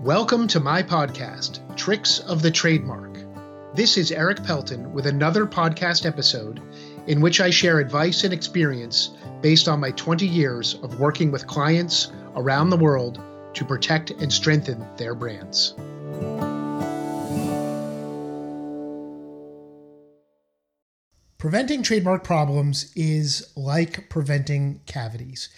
Welcome to my podcast, Tricks of the Trademark. This is Eric Pelton with another podcast episode in which I share advice and experience based on my 20 years of working with clients around the world to protect and strengthen their brands. Preventing trademark problems is like preventing cavities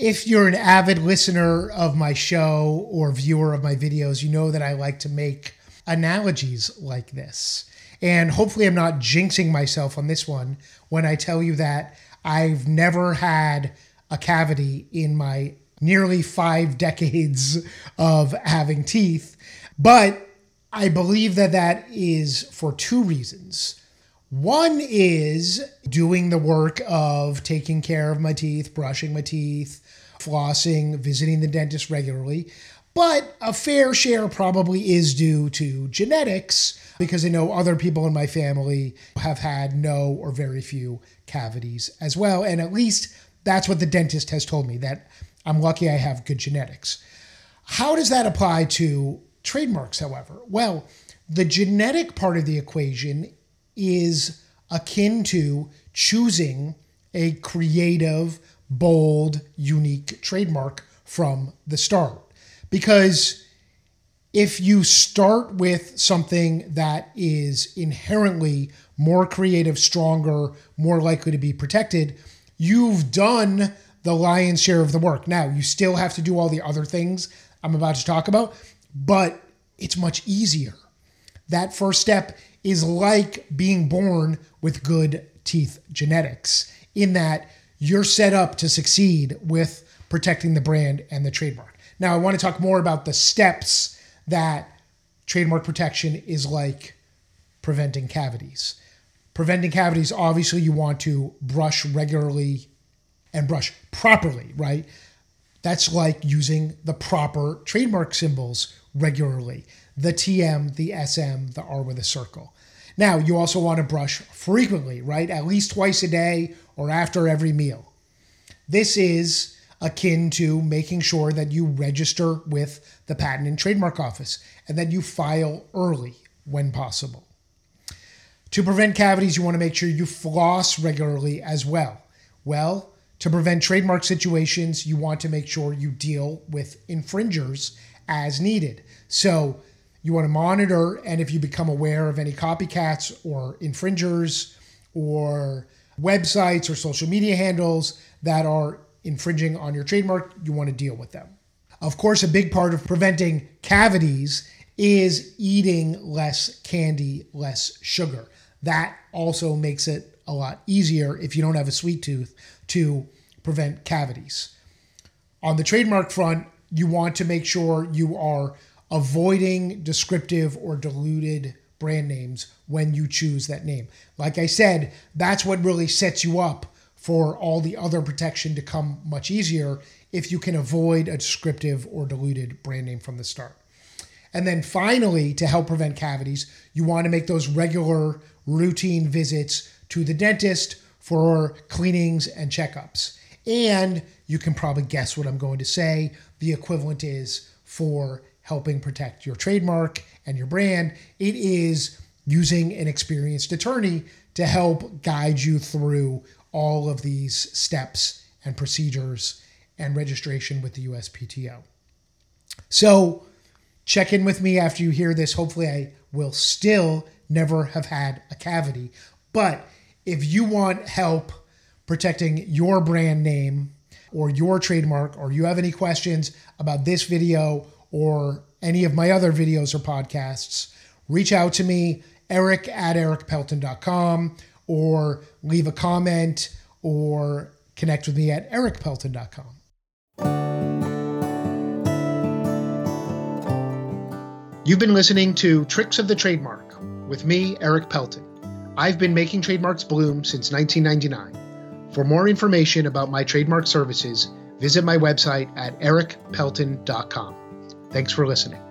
if you're an avid listener of my show or viewer of my videos, you know that I like to make analogies like this. And hopefully, I'm not jinxing myself on this one when I tell you that I've never had a cavity in my nearly five decades of having teeth. But I believe that that is for two reasons. One is doing the work of taking care of my teeth, brushing my teeth, flossing, visiting the dentist regularly. But a fair share probably is due to genetics because I know other people in my family have had no or very few cavities as well. And at least that's what the dentist has told me that I'm lucky I have good genetics. How does that apply to trademarks, however? Well, the genetic part of the equation is akin to choosing a creative, bold, unique trademark from the start. Because if you start with something that is inherently more creative, stronger, more likely to be protected, you've done the lion's share of the work. Now, you still have to do all the other things I'm about to talk about, but it's much easier. That first step is like being born with good teeth genetics, in that you're set up to succeed with protecting the brand and the trademark. Now, I want to talk more about the steps that trademark protection is like preventing cavities. Preventing cavities, obviously, you want to brush regularly and brush properly, right? That's like using the proper trademark symbols regularly the TM, the SM, the R with a circle. Now, you also want to brush frequently, right? At least twice a day or after every meal. This is akin to making sure that you register with the Patent and Trademark Office and that you file early when possible. To prevent cavities, you want to make sure you floss regularly as well. Well, to prevent trademark situations, you want to make sure you deal with infringers as needed. So, you want to monitor, and if you become aware of any copycats or infringers or websites or social media handles that are infringing on your trademark, you want to deal with them. Of course, a big part of preventing cavities is eating less candy, less sugar. That also makes it a lot easier if you don't have a sweet tooth to prevent cavities. On the trademark front, you want to make sure you are avoiding descriptive or diluted brand names when you choose that name. Like I said, that's what really sets you up for all the other protection to come much easier if you can avoid a descriptive or diluted brand name from the start. And then finally, to help prevent cavities, you want to make those regular routine visits to the dentist for cleanings and checkups. And you can probably guess what I'm going to say. The equivalent is for helping protect your trademark and your brand. It is using an experienced attorney to help guide you through all of these steps and procedures and registration with the USPTO. So, check in with me after you hear this. Hopefully, I will still never have had a cavity. But if you want help protecting your brand name or your trademark, or you have any questions about this video or any of my other videos or podcasts, reach out to me, eric at ericpelton.com, or leave a comment or connect with me at ericpelton.com. You've been listening to Tricks of the Trademark with me, Eric Pelton. I've been making trademarks bloom since 1999. For more information about my trademark services, visit my website at ericpelton.com. Thanks for listening.